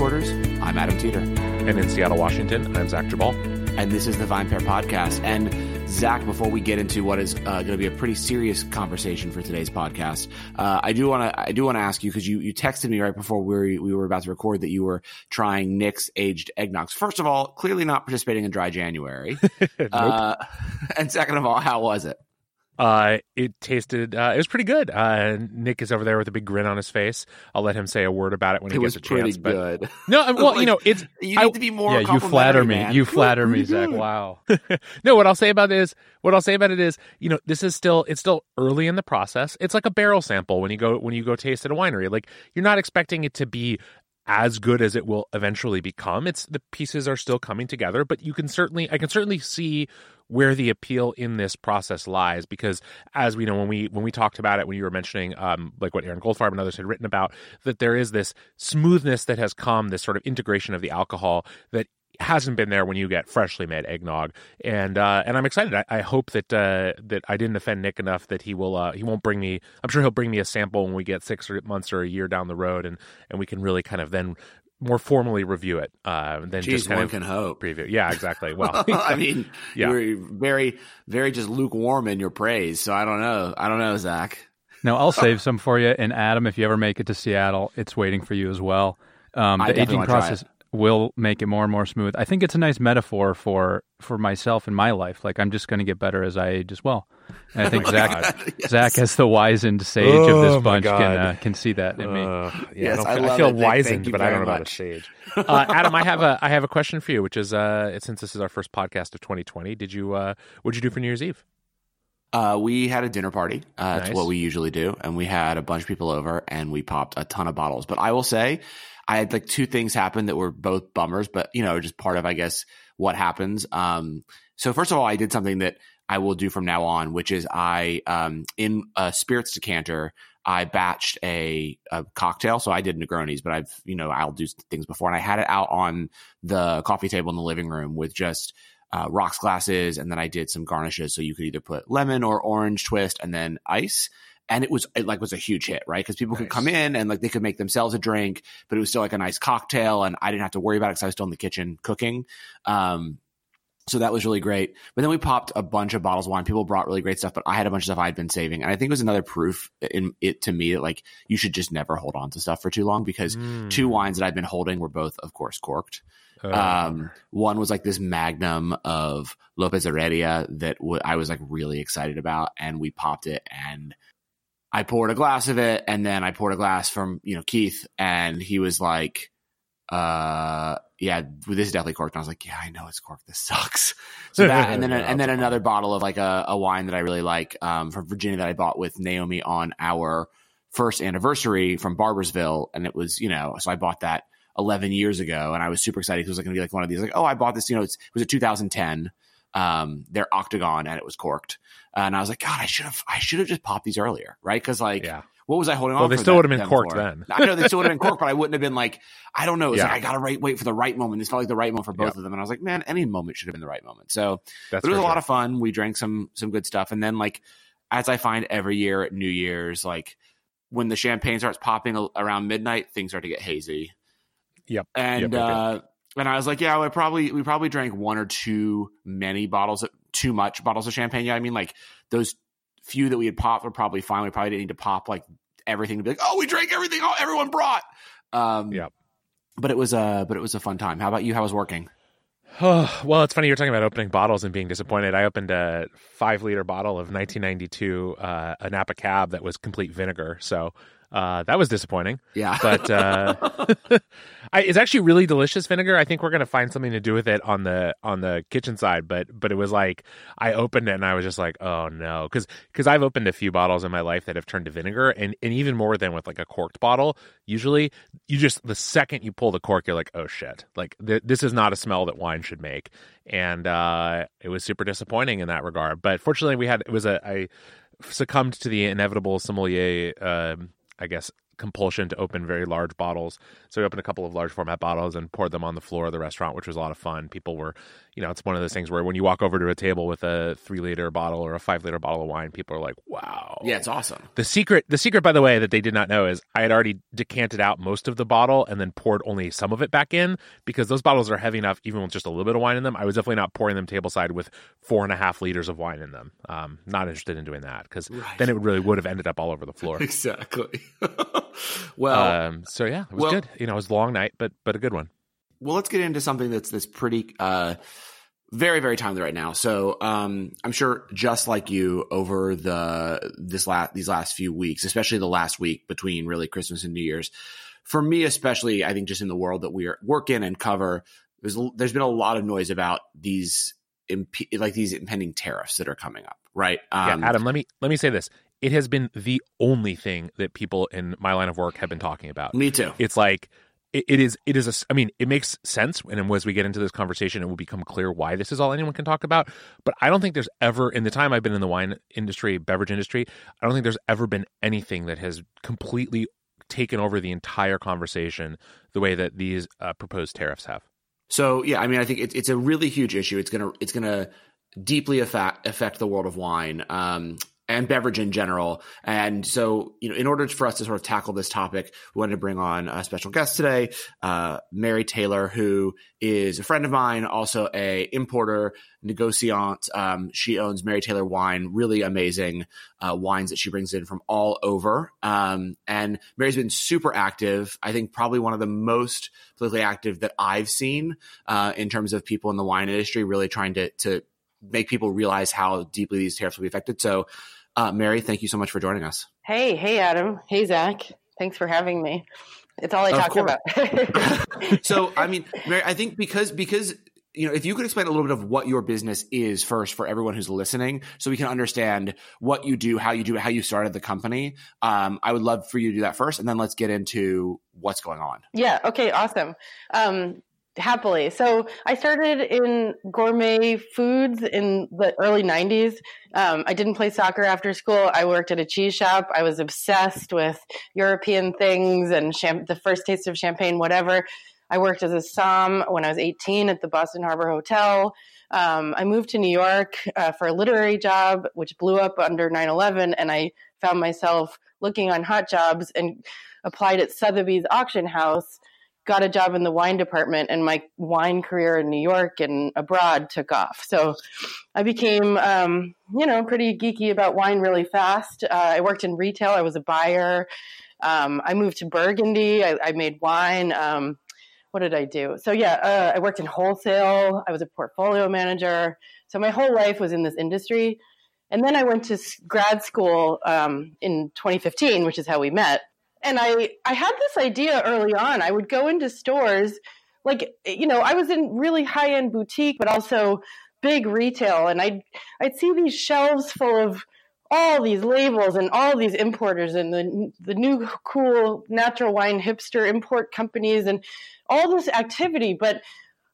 headquarters, I'm Adam Teeter. And in Seattle, Washington, I'm Zach Geballe. And this is the VinePair podcast. And Zach, before we get into what is uh, going to be a pretty serious conversation for today's podcast, uh, I do want to I do want to ask you because you you texted me right before we we were about to record that you were trying Nick's aged eggnogs. First of all, clearly not participating in Dry January. nope. uh, and second of all, how was it? Uh, it tasted. Uh, it was pretty good. Uh, Nick is over there with a big grin on his face. I'll let him say a word about it when it he gets a chance. but- good. No, uh, well, Like, you know, it's You need I- to be more. yeah, you flatter me. man. You flatter me, Zach. Wow. no. What I'll say about it is, what I'll say about it is, you know, this is still it's still early in the process. It's like a barrel sample when you go when you go taste at a winery. Like you're not expecting it to be as good as it will eventually become. It's the pieces are still coming together, but you can certainly I can certainly see where the appeal in this process lies because as we know when we when we talked about it when you were mentioning um like what Aaron Goldfarb and others had written about that there is this smoothness that has come this sort of integration of the alcohol that hasn't been there when you get freshly made eggnog. And uh and I'm excited. I, I hope that uh that I didn't offend Nick enough that he will uh he won't bring me I'm sure he'll bring me a sample when we get six months or a year down the road and and we can really kind of then more formally review it uh than Jeez, just kind one of can hope. preview yeah exactly well I mean, Yeah. you were very, very just lukewarm in your praise. So I don't know. I don't know, Zach. No, I'll save some for you. And Adam, if you ever make it to Seattle, it's waiting for you as well. Um, the definitely aging wanna try process will make it more and more smooth. I think it's a nice metaphor for for myself in my life. Like I'm just going to get better as I age as well. And I think my Zach God. Yes. Zach as the wizened sage of Oh, this bunch can uh, can see that in me. Uh, yeah, Yes, I, I feel, I feel it, wizened, you but I don't very know about a sage. Uh, Adam, I have a I have a question for you, which is uh, since this is our first podcast of 2020, did you uh, what'd you do for New Year's Eve? Uh, we had a dinner party. Uh, That's what we usually do, and we had a bunch of people over, and we popped a ton of bottles. But I will say, I had like two things happen that were both bummers, but you know, just part of I guess what happens. Um, so first of all, I did something that I will do from now on, which is I um, in a spirits decanter. I batched a, a cocktail, so I did Negronis, but I've you know I'll do things before, and I had it out on the coffee table in the living room with just uh, rocks glasses, and then I did some garnishes. So you could either put lemon or orange twist, and then ice. And it was it like was a huge hit, right? Because people could come in and like they could make themselves a drink, but it was still like a nice cocktail, and I didn't have to worry about it because I was still in the kitchen cooking. Um, so that was really great. But then we popped a bunch of bottles of wine. People brought really great stuff, but I had a bunch of stuff I'd been saving, and I think it was another proof in it to me that like you should just never hold on to stuff for too long because Mm. two wines that I'd been holding were both, of course, corked. Uh, Um, one was like this magnum of Lopez Heredia that w- I was like really excited about, and we popped it, and I poured a glass of it, and then I poured a glass from you know Keith, and he was like, "Uh, yeah, this is definitely corked." And I was like, "Yeah, I know it's corked. This sucks." So that, and then and then another bottle of like a, a wine that I really like um, from Virginia that I bought with Naomi on our first anniversary from Barboursville, and it was you know, so I bought that 11 years ago, and I was super excited because it was like going to be like one of these, like, oh, I bought this, you know, it's, it was a 2010, um, their Octagon, and it was corked, and I was like, God, I should have, I should have just popped these earlier, right? Because like, yeah, what was I holding on? Well, on? they still would've been corked for? then. I know they still would have been corked, but I wouldn't have been like, I don't know. It was Yeah. like I gotta wait, wait for the right moment. This felt like the right moment for both of them, and I was like, man, any moment should have been the right moment. So that's it was a lot of fun. We drank some some good stuff, and then like as I find every year at New Year's, like when the champagne starts popping around midnight, things start to get hazy. Yep. And Yep, yep, yep. uh, and I was like, yeah, we probably we probably drank one or two many bottles, of, too much bottles of champagne. Yeah, I mean like those few that we had popped were probably fine. We probably didn't need to pop like everything to be like, oh, we drank everything. Oh, everyone brought. Um, Yep. But it was a but it was a fun time. How about you? How was working? Oh, well, it's funny you're talking about opening bottles and being disappointed. I opened a five liter bottle of 1992 uh, a Napa Cab that was complete vinegar, so uh, that was disappointing. Yeah, But uh, I, it's actually really delicious vinegar. I think we're gonna find something to do with it on the on the kitchen side. But but it was like I opened it and I was just like, oh no, because because I've opened a few bottles in my life that have turned to vinegar, and and even more than with like a corked bottle. Usually, you just the second you pull the cork, you're like, oh shit, like th- this is not a smell that wine should make, and uh, it was super disappointing in that regard. But fortunately, we had it was a I succumbed to the inevitable sommelier, um, I guess compulsion to open very large bottles. So we opened a couple of large format bottles and poured them on the floor of the restaurant, which was a lot of fun. People were, you know, it's one of those things where when you walk over to a table with a three liter bottle or a five liter bottle of wine, people are like, "Wow, yeah, it's awesome." The secret, the secret, by the way, that they did not know is I had already decanted out most of the bottle and then poured only some of it back in because those bottles are heavy enough, even with just a little bit of wine in them. I was definitely not pouring them tableside with four and a half liters of wine in them. Um, not interested in doing that because right. then it really would have ended up all over the floor. exactly. well, um, so yeah, it was well, good. You know, it was a long night, but but a good one. Well, let's get into something that's that's pretty. Uh, very very timely right now. So um, I'm sure just like you over the this last these last few weeks, especially the last week between really Christmas and New Year's, for me especially, I think just in the world that we are work in and cover, there's there's been a lot of noise about these imp- like these impending tariffs that are coming up, right? Um, yeah, Adam, let me let me say this. It has been the only thing that people in my line of work have been talking about. Me too. It's like it, it is it is a i mean it makes sense and as we get into this conversation it will become clear why this is all anyone can talk about but i don't think there's ever in the time i've been in the wine industry beverage industry i don't think there's ever been anything that has completely taken over the entire conversation the way that these uh, proposed tariffs have so yeah i mean i think it's, it's a really huge issue it's gonna it's gonna deeply affect affect the world of wine um, and beverage in general. And so, you know, in order for us to sort of tackle this topic, we wanted to bring on a special guest today, uh, Mary Taylor, who is a friend of mine, also a importer, negociant. Um, she owns Mary Taylor Wine, really amazing uh, wines that she brings in from all over. Um, and Mary's been super active. I think probably one of the most politically active that I've seen uh, in terms of people in the wine industry, really trying to to make people realize how deeply these tariffs will be affected. So uh, Mary, thank you so much for joining us. Hey, hey, Adam. Hey, Zach. Thanks for having me. It's all I talk about. so, I mean, Mary, I think because because you know, if you could explain a little bit of what your business is first for everyone who's listening, so we can understand what you do, how you do it, how you started the company. Um, I would love for you to do that first, and then let's get into what's going on. Yeah. Okay. Awesome. Um, happily. So I started in gourmet foods in the early 90s. Um, I didn't play soccer after school. I worked at a cheese shop. I was obsessed with European things and the first taste of champagne, whatever. I worked as a som when I was 18 at the Boston Harbor Hotel. Um, I moved to New York uh, for a literary job, which blew up under 9 11, and I found myself looking on hot jobs and applied at Sotheby's auction house got a job in the wine department and my wine career in New York and abroad took off. So I became, um, you know, pretty geeky about wine really fast. Uh, I worked in retail. I was a buyer. Um, I moved to Burgundy. I, I made wine. Um, what did I do? So yeah, uh, I worked in wholesale. I was a portfolio manager. So my whole life was in this industry. And then I went to grad school um, in 2015, which is how we met and I I had this idea early on. I would go into stores like you know, I was in really high-end boutique but also big retail and I'd I'd see these shelves full of all these labels and all these importers and the the new cool natural wine hipster import companies and all this activity but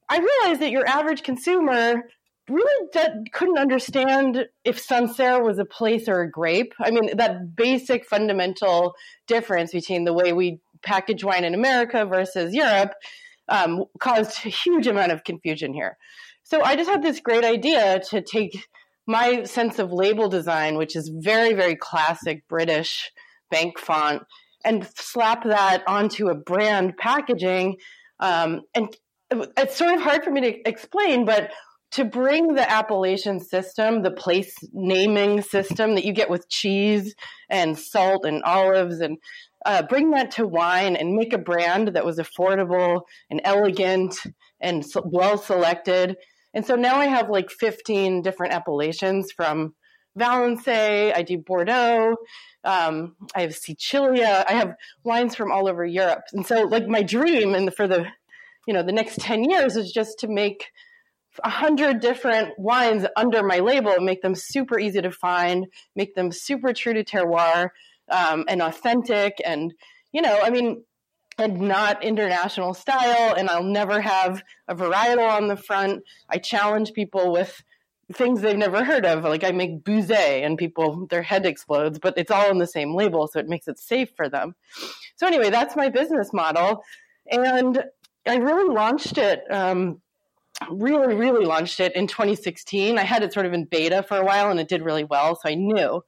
I realized that your average consumer really couldn't understand if Sancerre was a place or a grape. I mean, that basic fundamental difference between the way we package wine in America versus Europe um, caused a huge amount of confusion here. So I just had this great idea to take my sense of label design, which is very, very classic British bank font, and slap that onto a brand packaging. Um, and it's sort of hard for me to explain, but to bring the appellation system, the place naming system that you get with cheese and salt and olives, and uh, bring that to wine and make a brand that was affordable and elegant and well selected. And so now I have like 15 different appellations from Valençay, I do Bordeaux, um, I have Sicilia, I have wines from all over Europe. And so like my dream and for the you know the next 10 years is just to make a hundred different wines under my label make them super easy to find, make them super true to terroir um, and authentic, and you know, I mean, and not international style. And I'll never have a varietal on the front. I challenge people with things they've never heard of. Like I make Buzet and people, their head explodes, but it's all in the same label. So it makes it safe for them. So anyway, that's my business model. And I really launched it, um, really, really launched it in 2016. I had it sort of in beta for a while and it did really well. So I knew.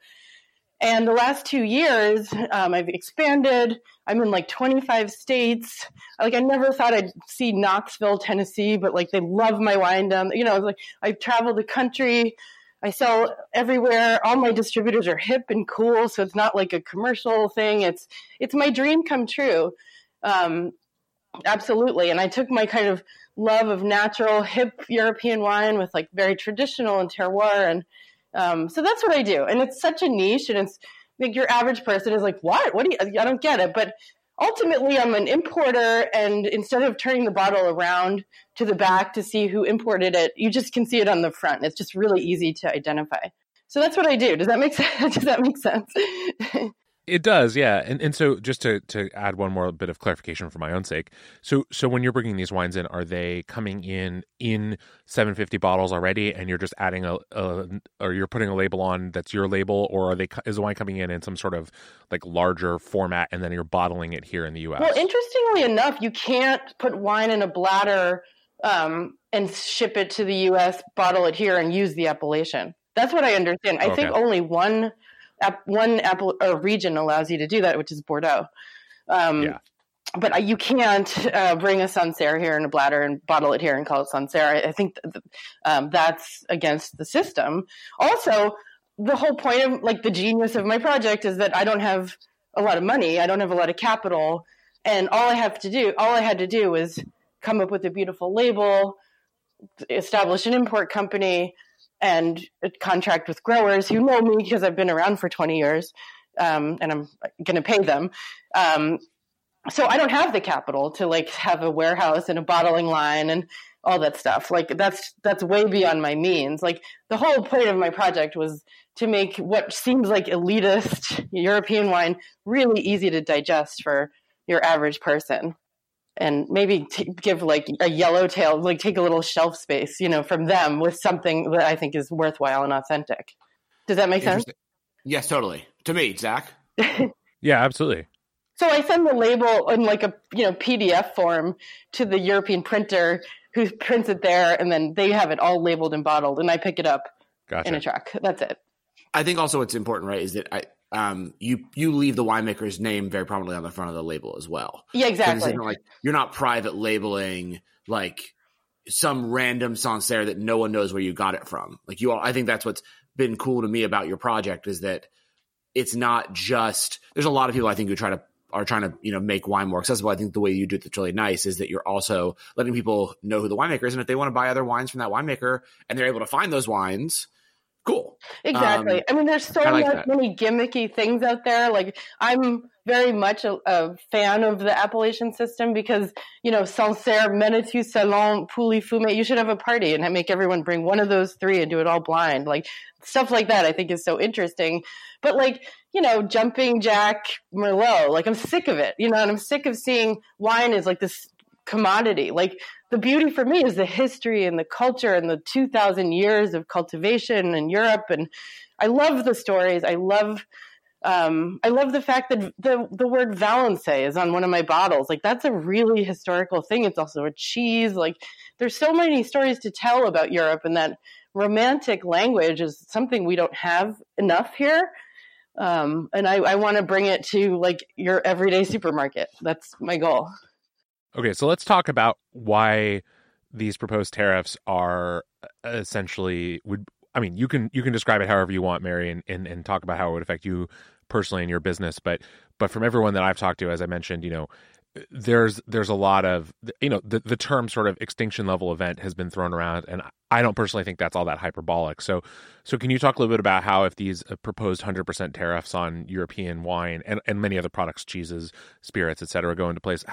And the last two years, um, I've expanded. I'm in like 25 states. Like I never thought I'd see Knoxville, Tennessee, but like they love my wine down. You know, like I've traveled the country. I sell everywhere. All my distributors are hip and cool, so it's not like a commercial thing. It's it's my dream come true. Um, absolutely. And I took my kind of love of natural, hip European wine with like very traditional and terroir and um, so that's what I do, and it's such a niche, and it's like your average person is like, "What? What do you?" I don't get it, but ultimately, I'm an importer, and instead of turning the bottle around to the back to see who imported it, you just can see it on the front. It's just really easy to identify. So that's what I do. Does that make sense? Does that make sense? It does, yeah. And and so just to to add one more bit of clarification for my own sake. So so when you're bringing these wines in, are they coming in in 750 bottles already, and you're just adding a, a or you're putting a label on that's your label, or are they is the wine coming in in some sort of like larger format, and then you're bottling it here in the U.S. Well, interestingly enough, you can't put wine in a bladder um, and ship it to the U.S., bottle it here, and use the appellation. That's what I understand. I okay. think only one one apple or region allows you to do that, which is Bordeaux. Um, yeah. But you can't uh, bring a Sancerre here in a bladder and bottle it here and call it Sancerre. I think th- um, that's against the system. Also, the whole point of like the genius of my project is that I don't have a lot of money. I don't have a lot of capital, and all I have to do, all I had to do, was come up with a beautiful label, establish an import company, and contract with growers who know me because I've been around for 20 years um, and I'm going to pay them. Um, so I don't have the capital to like have a warehouse and a bottling line and all that stuff. Like that's that's way beyond my means. Like the whole point of my project was to make what seems like elitist European wine really easy to digest for your average person and maybe t- give like a yellowtail, like take a little shelf space, you know, from them with something that I think is worthwhile and authentic. Does that make sense? Yes, totally. To me, Zach. yeah, absolutely. So I send the label in like a you know PDF form to the European printer who prints it there, and then they have it all labeled and bottled, and I pick it up gotcha. in a truck. That's it. I think also what's important, right, is that I um, you you leave the winemaker's name very prominently on the front of the label as well. Yeah, exactly. So like you're not private labeling like some random Sancerre that no one knows where you got it from. Like you all, I think that's what's been cool to me about your project is that it's not just. There's a lot of people I think who try to are trying to you know make wine more accessible. I think the way you do it that's really nice is that you're also letting people know who the winemaker is, and if they want to buy other wines from that winemaker and they're able to find those wines cool. Exactly. Um, I mean, there's so like many gimmicky things out there. Like I'm very much a, a, fan of the appellation system because you know Sancerre, Menetou, Salon, Pouilly, Fumé. You should have a party and make everyone bring one of those three and do it all blind. Like stuff like that, I think is so interesting. But like you know, jumping Jack Merlot, like I'm sick of it. You know, and I'm sick of seeing wine as like this commodity. Like the beauty for me is the history and the culture and the 2000 years of cultivation in Europe. And I love the stories. I love, um, I love the fact that the, the word Valençay is on one of my bottles. Like that's a really historical thing. It's also a cheese. Like there's so many stories to tell about Europe and that romantic language is something we don't have enough here. Um, and I, I want to bring it to like your everyday supermarket. That's my goal. Okay, so let's talk about why these proposed tariffs are uh, essentially would I mean, you can you can describe it however you want, Mary, and, and, and talk about how it would affect you personally in your business. But but from everyone that I've talked to, as I mentioned, you know, there's there's a lot of you know the the term sort of extinction level event has been thrown around, and I don't personally think that's all that hyperbolic. So so can you talk a little bit about how if these uh, proposed hundred percent tariffs on European wine and and many other products, cheeses, spirits, et cetera, go into place,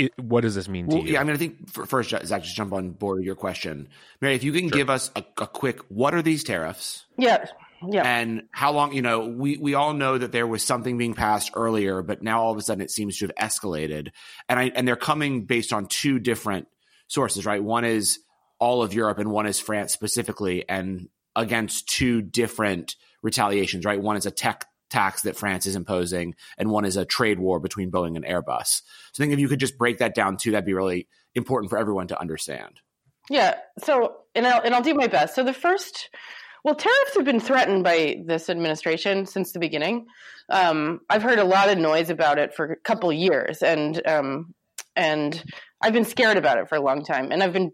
it, what does this mean well, to you? Yeah, I mean, I think for, first, Zach, just jump on board with your question. Mary, if you can sure. give us a, a, quick, what are these tariffs? Yeah. Yeah. And how long, you know, we, we all know that there was something being passed earlier, but now all of a sudden it seems to have escalated. And I, and they're coming based on two different sources, right? One is all of Europe and one is France specifically. And against two different retaliations, right? One is a tech tax that France is imposing, and one is a trade war between Boeing and Airbus. So I think if you could just break that down too, that'd be really important for everyone to understand. Yeah. So, and I'll, and I'll do my best. So the first, well, tariffs have been threatened by this administration since the beginning. Um, I've heard a lot of noise about it for a couple years, and um, and I've been scared about it for a long time, and I've been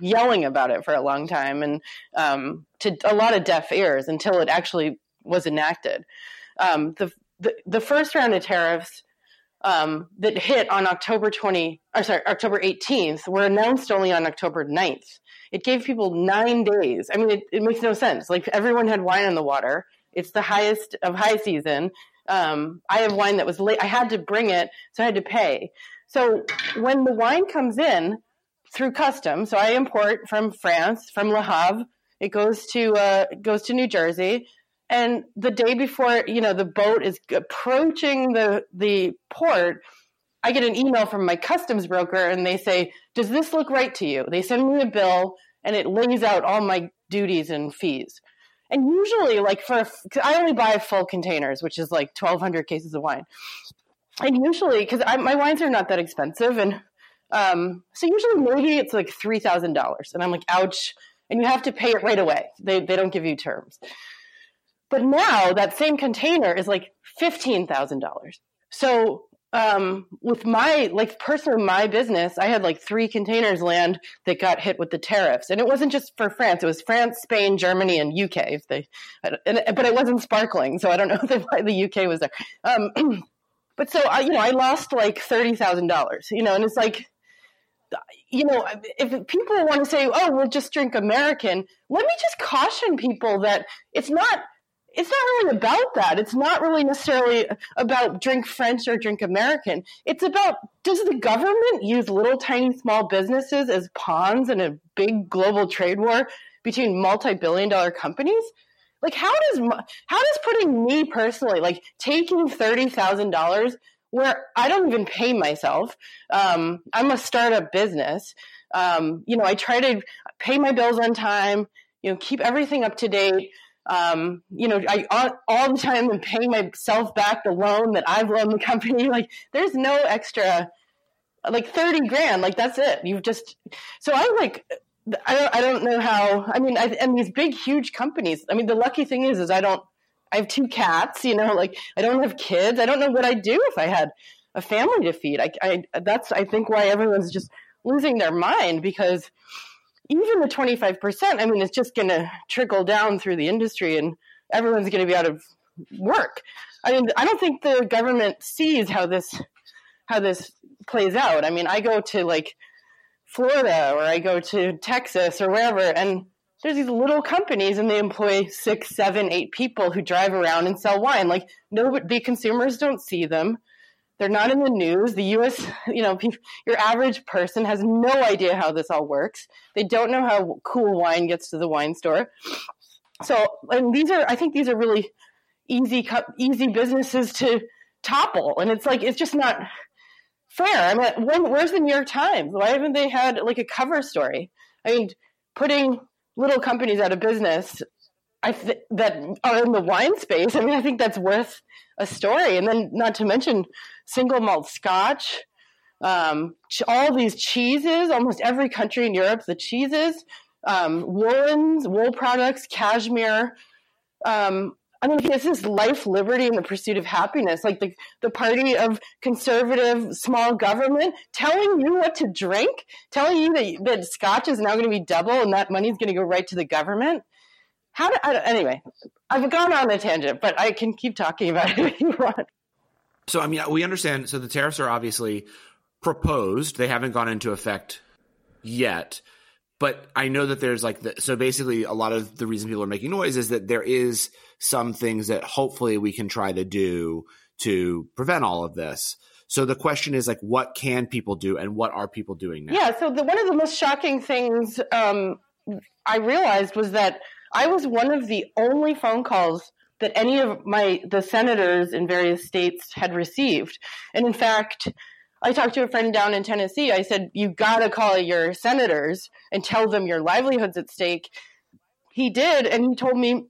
yelling about it for a long time, and um, to a lot of deaf ears until it actually was enacted. Um, the, the the first round of tariffs um, that hit on October 20, or sorry, October 18th were announced only on October 9th. It gave people nine days. I mean, it, it makes no sense. Like everyone had wine in the water. It's the highest of high season. Um, I have wine that was late. I had to bring it, so I had to pay. So when the wine comes in through customs, so I import from France, from Le Havre, it goes to uh, goes to New Jersey, and the day before, you know, the boat is approaching the the port. I get an email from my customs broker, and they say, "Does this look right to you?" They send me a bill, and it lays out all my duties and fees. And usually, like for I only buy full containers, which is like twelve hundred cases of wine. And usually, because my wines are not that expensive, and um, so usually maybe it's like three thousand dollars, and I'm like, ouch! And you have to pay it right away. They they don't give you terms. But now that same container is like fifteen thousand dollars. So um, with my like personally my business, I had like three containers land that got hit with the tariffs, and it wasn't just for France; it was France, Spain, Germany, and UK. If they, and, but it wasn't sparkling, so I don't know why the UK was there. Um, but so I, you know, I lost like thirty thousand dollars. You know, and it's like, you know, if people want to say, "Oh, we'll just drink American," let me just caution people that it's not it's not really about that. It's not really necessarily about drink French or drink American. It's about does the government use little tiny small businesses as pawns in a big global trade war between multi-billion dollar companies? Like how does how does putting me personally like taking $30,000 where I don't even pay myself. Um, I'm a startup business. Um, you know, I try to pay my bills on time, you know, keep everything up to date um, you know, I all, all the time am paying myself back the loan that I've loaned the company. Like, there's no extra, like thirty grand. Like that's it. You've just so I like. I don't, I don't know how. I mean, I, and these big, huge companies. I mean, the lucky thing is, is I don't. I have two cats. You know, like I don't have kids. I don't know what I'd do if I had a family to feed. I, I that's I think why everyone's just losing their mind because even the 25%, I mean, it's just going to trickle down through the industry and everyone's going to be out of work. I mean, I don't think the government sees how this how this plays out. I mean, I go to like Florida or I go to Texas or wherever, and there's these little companies and they employ six, seven, eight people who drive around and sell wine. Like, no, the consumers don't see them. They're not in the news. The U.S., you know, your average person has no idea how this all works. They don't know how cool wine gets to the wine store. So, and these are, I think, these are really easy, easy businesses to topple. And it's like it's just not fair. I mean, when, where's the New York Times? Why haven't they had like a cover story? I mean, putting little companies out of business I th- that are in the wine space. I mean, I think that's worth a story. And then, not to mention single malt Scotch, um, all these cheeses. Almost every country in Europe, the cheeses, um, woolens, wool products, cashmere. Um, I mean, this is life, liberty, and the pursuit of happiness. Like the, the party of conservative small government telling you what to drink, telling you that, that scotch is now going to be double and that money is going to go right to the government. How do, I, anyway, I've gone on a tangent, but I can keep talking about it if you want. So, I mean, we understand. So the tariffs are obviously proposed, they haven't gone into effect yet. But I know that there's like the, so basically a lot of the reason people are making noise is that there is some things that hopefully we can try to do to prevent all of this. So the question is like, what can people do, and what are people doing now? Yeah. So the, one of the most shocking things um, I realized was that I was one of the only phone calls that any of my the senators in various states had received. And in fact, I talked to a friend down in Tennessee. I said, "You got to call your senators and tell them your livelihood's at stake." he did, and he told me,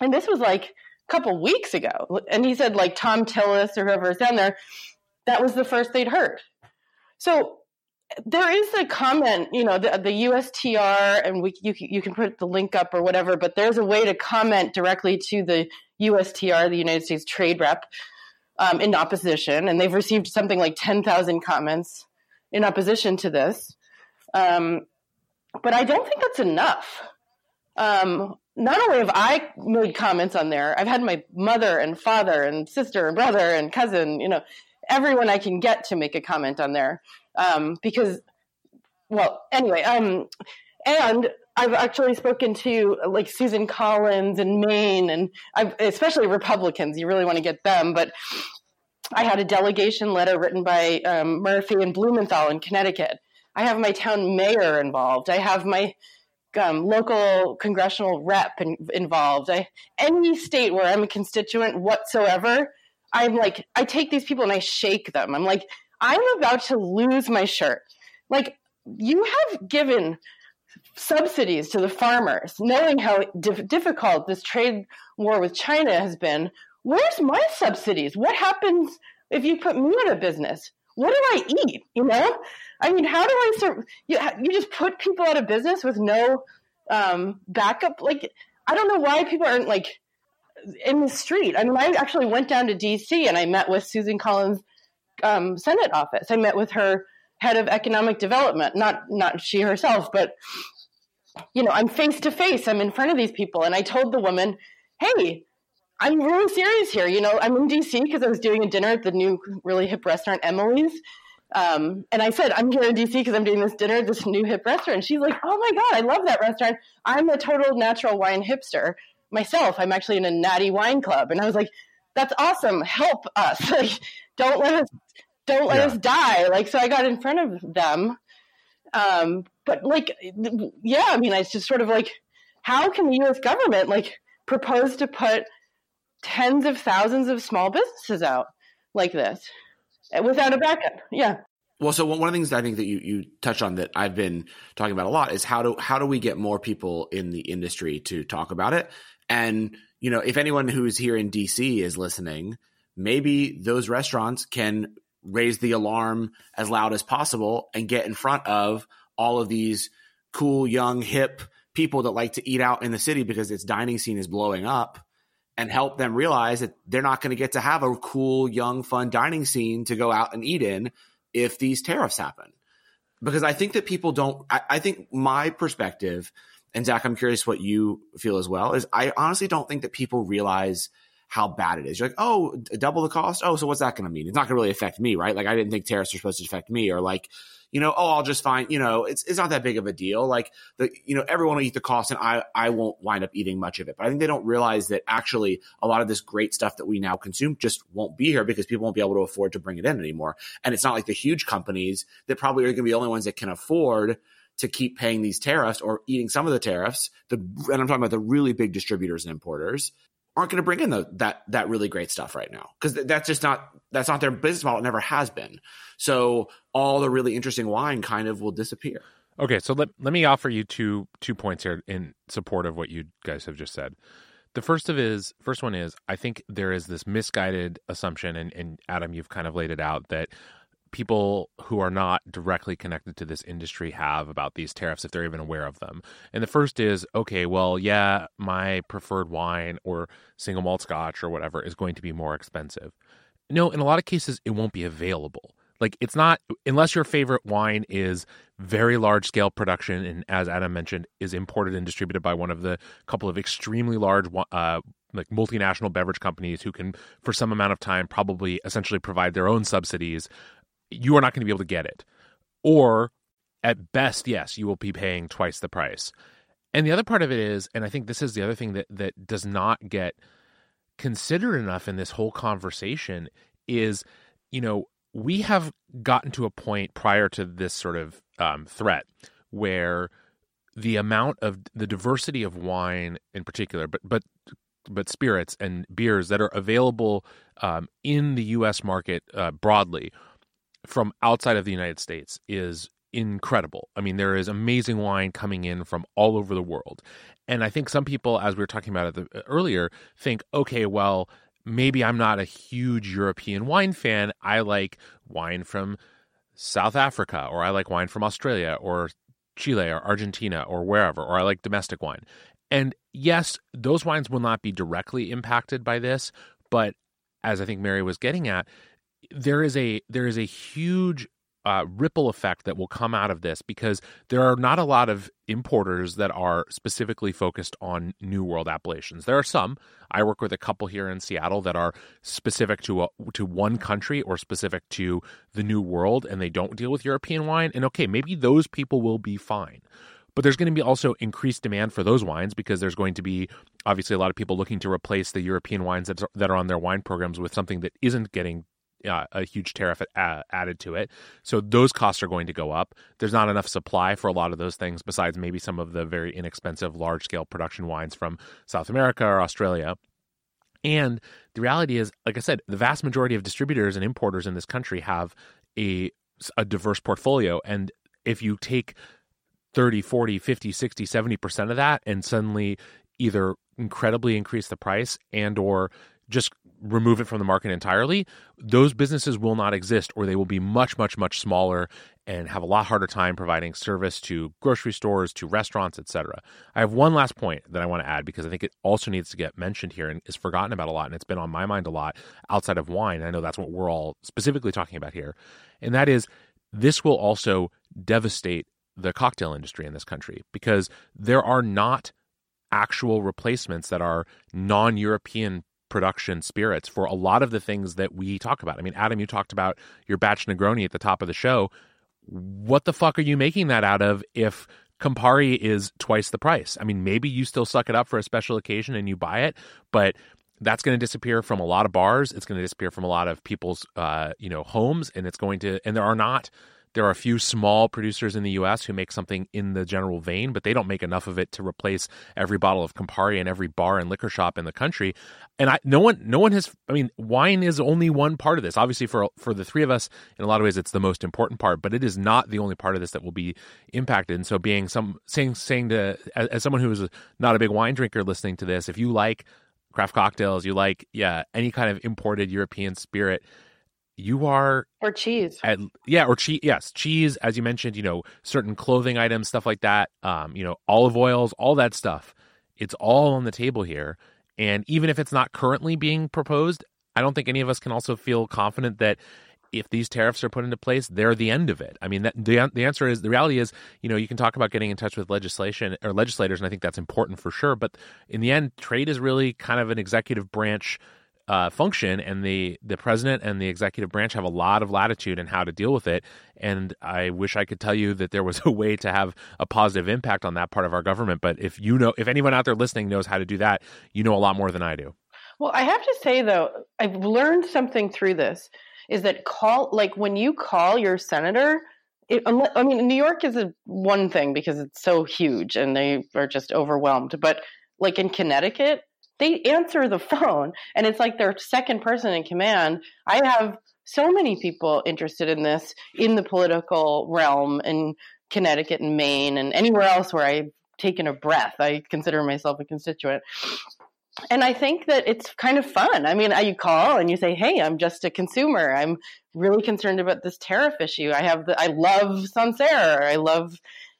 and this was like a couple weeks ago, and he said like Tom Tillis or whoever is down there, that was the first they'd heard. So there is a comment, you know, the, the USTR, and we you you can put the link up or whatever, but there's a way to comment directly to the USTR, the United States Trade Rep, um, in opposition, and they've received something like ten thousand comments in opposition to this. Um, but I don't think that's enough. Um, not only have I made comments on there, I've had my mother and father and sister and brother and cousin, you know, everyone I can get to make a comment on there um, because, well, anyway, um, and I've actually spoken to like Susan Collins in Maine, and I've, especially Republicans. You really want to get them, but I had a delegation letter written by um, Murphy and Blumenthal in Connecticut. I have my town mayor involved. I have my um, local congressional rep in, involved. I, any state where I'm a constituent whatsoever, I'm like, I take these people and I shake them. I'm like, I'm about to lose my shirt. Like, you have given subsidies to the farmers, knowing how dif- difficult this trade war with China has been. Where's my subsidies? What happens if you put me out of business? What do I eat? You know, I mean, how do I serve? You, you just put people out of business with no um, backup. Like, I don't know why people aren't like in the street. I mean, I actually went down to D.C. and I met with Susan Collins' um, Senate office. I met with her head of economic development. Not not she herself, but you know, I'm face to face. I'm in front of these people, and I told the woman, "Hey." I'm really serious here. You know, I'm in DC because I was doing a dinner at the new, really hip restaurant, Emilie's. Um, and I said, I'm here in DC because I'm doing this dinner at this new hip restaurant. She's like, Oh my God, I love that restaurant. I'm a total natural wine hipster myself. I'm actually in a natty wine club. And I was like, That's awesome. Help us. Like, don't let us don't let yeah. us die. Like, so I got in front of them. Um, but like, yeah, I mean, it's just sort of like, how can the US government like propose to put tens of thousands of small businesses out like this without a backup. Yeah. Well, so one of the things I think that you, you touch on that I've been talking about a lot is how do how do we get more people in the industry to talk about it? And you know, if anyone who's here in DC is listening, maybe those restaurants can raise the alarm as loud as possible and get in front of all of these cool, young, hip people that like to eat out in the city because its dining scene is blowing up and help them realize that they're not going to get to have a cool, young, fun dining scene to go out and eat in if these tariffs happen. Because I think that people don't, I, I think my perspective, and Zach, I'm curious what you feel as well, is I honestly don't think that people realize how bad it is. You're like, oh, double the cost. Oh, so what's that going to mean? It's not going to really affect me, right? Like, I didn't think tariffs are supposed to affect me, or like, you know, oh, I'll just find, you know, it's it's not that big of a deal. Like the, you know, everyone will eat the cost, and I I won't wind up eating much of it. But I think they don't realize that actually a lot of this great stuff that we now consume just won't be here because people won't be able to afford to bring it in anymore. And it's not like the huge companies that probably are going to be the only ones that can afford to keep paying these tariffs or eating some of the tariffs. The and I'm talking about the really big distributors and importers aren't going to bring in the, that that really great stuff right now because that's just not that's not their business model. It never has been. So all the really interesting wine kind of will disappear. Okay, so let let me offer you two two points here in support of what you guys have just said. The first of is first one is I think there is this misguided assumption, and, and Adam, you've kind of laid it out that people who are not directly connected to this industry have about these tariffs if they're even aware of them. And the first is okay, well, yeah, my preferred wine or single malt scotch or whatever is going to be more expensive. No, in a lot of cases, it won't be available. Like it's not unless your favorite wine is very large scale production and as Adam mentioned is imported and distributed by one of the couple of extremely large uh, like multinational beverage companies who can for some amount of time probably essentially provide their own subsidies you are not going to be able to get it. Or at best, yes, you will be paying twice the price. And the other part of it is, and I think this is the other thing that that does not get considered enough in this whole conversation is, you know, we have gotten to a point prior to this sort of um, threat where the amount of the diversity of wine in particular, but but but spirits and beers that are available um, in the U.S. market uh, broadly from outside of the United States is incredible. I mean, there is amazing wine coming in from all over the world. And I think some people, as we were talking about it earlier, think, okay, well, maybe I'm not a huge European wine fan. I like wine from South Africa, or I like wine from Australia, or Chile, or Argentina, or wherever, or I like domestic wine. And yes, those wines will not be directly impacted by this, but as I think Mary was getting at, there is a there is a huge uh, ripple effect that will come out of this because there are not a lot of importers that are specifically focused on New World appellations. There are some. I work with a couple here in Seattle that are specific to a, to one country or specific to the New World, and they don't deal with European wine. And okay, maybe those people will be fine. But there's going to be also increased demand for those wines because there's going to be obviously a lot of people looking to replace the European wines that, that are on their wine programs with something that isn't getting uh, a huge tariff uh, added to it. So those costs are going to go up. There's not enough supply for a lot of those things, besides maybe some of the very inexpensive large scale production wines from South America or Australia. And the reality is, like I said, the vast majority of distributors and importers in this country have a, a diverse portfolio. And if you take 30, 40, 50, 60, 70% of that and suddenly either incredibly increase the price and or just remove it from the market entirely, those businesses will not exist or they will be much, much, much smaller and have a lot harder time providing service to grocery stores, to restaurants, etc. I have one last point that I want to add because I think it also needs to get mentioned here and is forgotten about a lot and it's been on my mind a lot outside of wine. I know that's what we're all specifically talking about here. And that is this will also devastate the cocktail industry in this country because there are not actual replacements that are non-European production spirits for a lot of the things that we talk about. I mean, Adam, you talked about your batch Negroni at the top of the show. What the fuck are you making that out of if Campari is twice the price? I mean, maybe you still suck it up for a special occasion and you buy it, but that's going to disappear from a lot of bars. It's going to disappear from a lot of people's, uh, you know, homes, and it's going to. And there are not there are a few small producers in the US who make something in the general vein, but they don't make enough of it to replace every bottle of Campari in every bar and liquor shop in the country. And I, no one, no one has. I mean, wine is only one part of this. Obviously, for for the three of us, in a lot of ways, it's the most important part. But it is not the only part of this that will be impacted. And so, being some saying saying to as, as someone who is not a big wine drinker, listening to this, if you like craft cocktails, you like yeah any kind of imported European spirit you are or cheese. at, yeah or cheese yes cheese as you mentioned you know certain clothing items stuff like that um you know olive oils all that stuff. It's all on the table here. And even if it's not currently being proposed i don't think any of us can also feel confident that if these tariffs are put into place they're the end of it. I mean that, the, the answer is the reality is you know you can talk about getting in touch with legislation or legislators and i think that's important for sure but in the end trade is really kind of an executive branch uh, function, and the the president and the executive branch have a lot of latitude in how to deal with it. And I wish I could tell you that there was a way to have a positive impact on that part of our government. But if you know, if anyone out there listening knows how to do that, you know a lot more than I do. Well, I have to say though, I've learned something through this. Is that call like when you call your senator? It, I mean, New York is a one thing because it's so huge and they are just overwhelmed. But like in Connecticut, they answer the phone and it's like their second person in command. I have so many people interested in this in the political realm in Connecticut and Maine and anywhere else where I've taken a breath. I consider myself a constituent. And I think that it's kind of fun. I mean, you call and you say, "Hey, I'm just a consumer. I'm really concerned about this tariff issue. I have the I love Sancerre. I love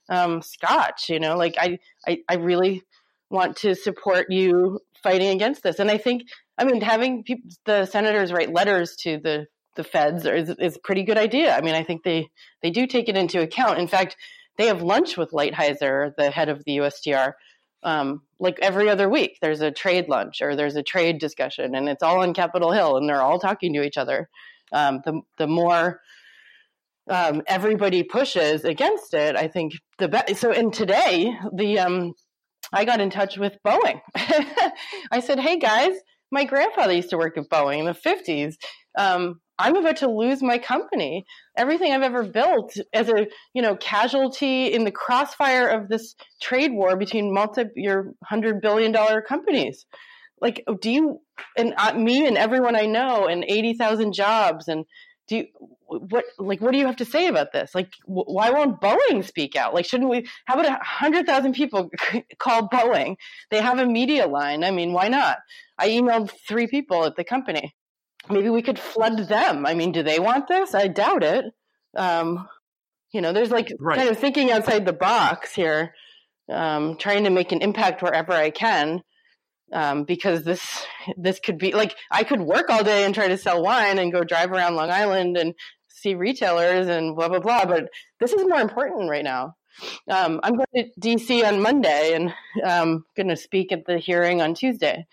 um, Scotch. You know, like I, I, I really want to support you fighting against this. And I think, I mean, having the senators write letters to the the feds is, is a pretty good idea. I mean, I think they they do take it into account. In fact, they have lunch with Lighthizer, the head of the USTR, um, like every other week. There's a trade lunch or there's a trade discussion, and it's all on Capitol Hill, and they're all talking to each other. Um, the the more um, everybody pushes against it, I think the best. So, in today, the um, I got in touch with Boeing. I said, "Hey guys, my grandfather used to work at Boeing in the -50s. Um, I'm about to lose my company. Everything I've ever built as a you know casualty in the crossfire of this trade war between multi your hundred billion dollar companies. Like, do you and uh, me and everyone I know and eighty thousand jobs and do you, what like what do you have to say about this? Like wh- why won't boeing speak out? Like shouldn't we how about a hundred thousand people call boeing? They have a media line. I mean why not? I emailed three people at the company. Maybe we could flood them. I mean do they want this? I doubt it. Um, you know there's like right. kind of thinking outside the box here um, trying to make an impact wherever i can um, because this this could be like I could work all day and try to sell wine and go drive around Long Island and see retailers and blah blah blah. But this is more important right now. Um, I'm going to DC on Monday and um, going to speak at the hearing on Tuesday.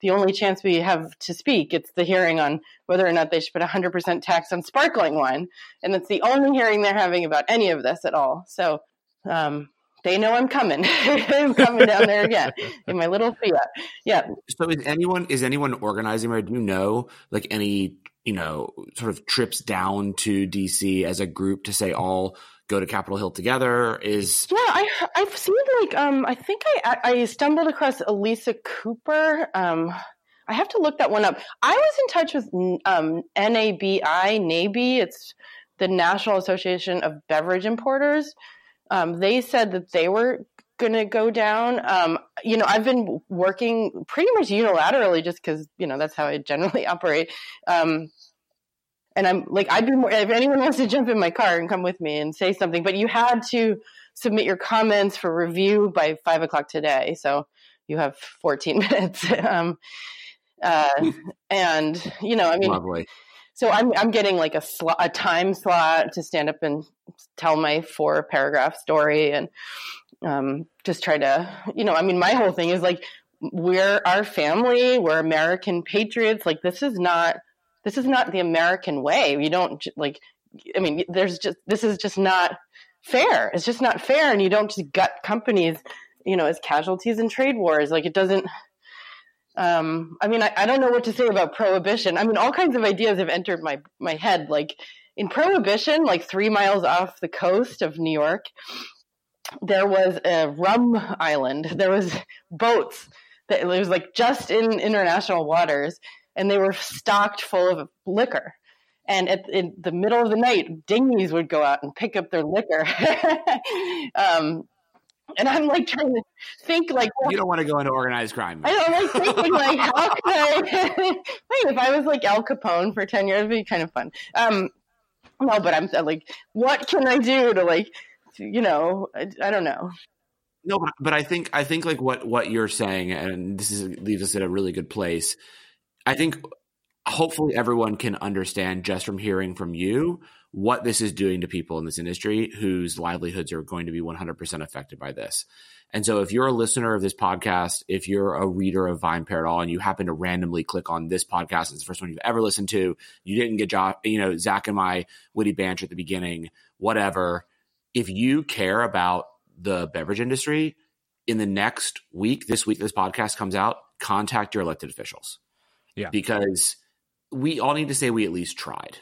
The only chance we have to speak, it's the hearing on whether or not they should put 100% tax on sparkling wine, and it's the only hearing they're having about any of this at all. So um, they know I'm coming. I'm coming down there again in my little Fiat. Yeah. So is anyone is anyone organizing or do you know like any, you know, sort of trips down to DC as a group to say all go to Capitol Hill together? Is Yeah, I I've seen like um I think I I stumbled across Elisa Cooper. Um I have to look that one up. I was in touch with um NABI, NABI. It's the National Association of Beverage Importers um, they said that they were going to go down. Um, you know, I've been working pretty much unilaterally just because, you know, that's how I generally operate. Um, and I'm like, I'd be more, if anyone wants to jump in my car and come with me and say something, but you had to submit your comments for review by five o'clock today. So you have 14 minutes. um, uh, and, you know, I mean, Lovely so I'm I'm getting like a slot, a time slot to stand up and tell my four paragraph story and um, just try to you know I mean my whole thing is like we're our family we're American patriots like this is not this is not the American way. You don't like I mean there's just this is just not fair. It's just not fair and you don't just gut companies you know as casualties in trade wars. Like it doesn't um, I mean, I, I, don't know what to say about prohibition. I mean, all kinds of ideas have entered my my head. Like in prohibition, like three miles off the coast of New York, there was a rum island. There was boats that it was like just in international waters, and they were stocked full of liquor. And at in the middle of the night, dinghies would go out and pick up their liquor. um, and I'm like trying to think like well, you don't want to go into organized crime. I don't like thinking like how can I wait if I was like Al Capone for ten years it'd be kind of fun. Um no, but I'm like what can I do to like you know I, I don't know. No, but, but I think I think like what what you're saying, and this is leaves us at a really good place. I think hopefully everyone can understand just from hearing from you what this is doing to people in this industry whose livelihoods are going to be 100% affected by this. And so if you're a listener of this podcast, if you're a reader of VinePair at all, and you happen to randomly click on this podcast, it's the first one you've ever listened to, you didn't get, job, you know, Zach and my witty banter at the beginning, whatever. If you care about the beverage industry, in the next week, this week this podcast comes out, contact your elected officials. Yeah. Because we all need to say we at least tried.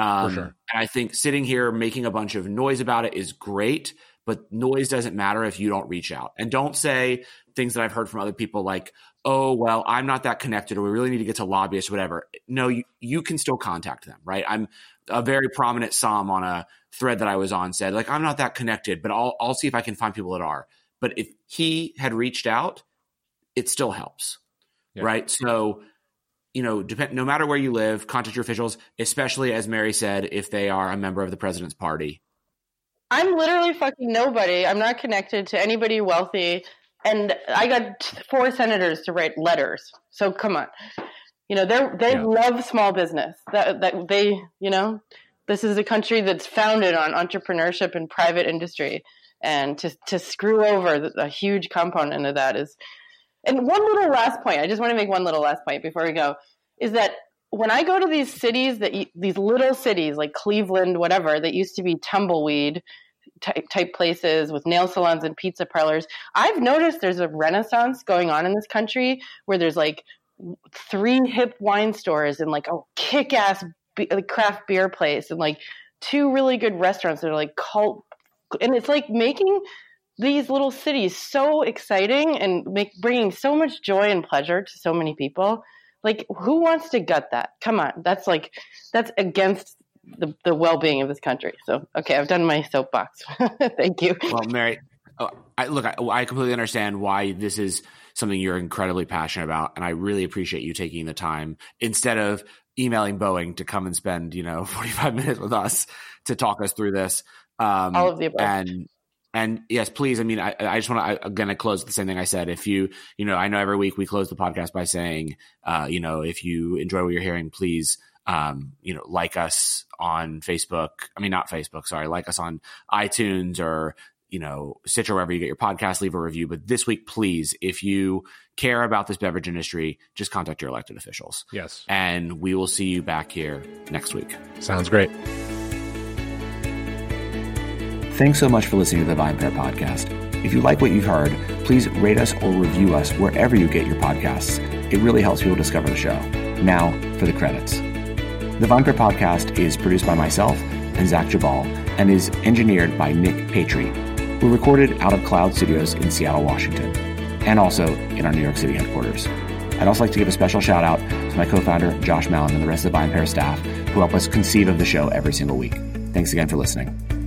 Um, sure. And I think sitting here making a bunch of noise about it is great, but noise doesn't matter if you don't reach out. And don't say things that I've heard from other people like, oh, well, I'm not that connected or we really need to get to lobbyists or whatever. No, you, you can still contact them, right? I'm a very prominent Som on a thread that I was on said, like, I'm not that connected, but I'll, I'll see if I can find people that are. But if he had reached out, it still helps, yeah. right? So you know, depend, no matter where you live, contact your officials, especially as Mary said, if they are a member of the president's party. I'm literally fucking nobody. I'm not connected to anybody wealthy. And I got four senators to write letters. So come on. You know, they they yeah. love small business. That that they, you know, this is a country that's founded on entrepreneurship and private industry. And to to screw over a huge component of that is and one little last point, I just want to make one little last point before we go, is that when I go to these cities that these little cities like Cleveland, whatever, that used to be tumbleweed type, type places with nail salons and pizza parlors, I've noticed there's a renaissance going on in this country where there's like three hip wine stores and like a kick-ass craft beer place and like two really good restaurants that are like cult and it's like making these little cities so exciting and make, bringing so much joy and pleasure to so many people. Like, who wants to gut that? Come on, that's like that's against the, the well being of this country. So, okay, I've done my soapbox. Thank you. Well, Mary, oh, I, look, I, I completely understand why this is something you're incredibly passionate about, and I really appreciate you taking the time instead of emailing Boeing to come and spend you know 45 minutes with us to talk us through this. Um, All of the above. And and yes, please. I mean, I, I just want to again I close the same thing I said. If you, you know, I know every week we close the podcast by saying, uh, you know, if you enjoy what you're hearing, please, um, you know, like us on Facebook. I mean, not Facebook. Sorry, like us on iTunes or you know, Stitcher, wherever you get your podcast, leave a review. But this week, please, if you care about this beverage industry, just contact your elected officials. Yes. And we will see you back here next week. Sounds great. Thanks so much for listening to the VinePair podcast. If you like what you've heard, please rate us or review us wherever you get your podcasts. It really helps people discover the show. Now for the credits. The VinePair podcast is produced by myself and Zach Geballe and is engineered by Nick Patry. We're recorded out of Cloud Studios in Seattle, Washington, and also in our New York City headquarters. I'd also like to give a special shout out to my co-founder, Josh Malin, and the rest of the VinePair staff who help us conceive of the show every single week. Thanks again for listening.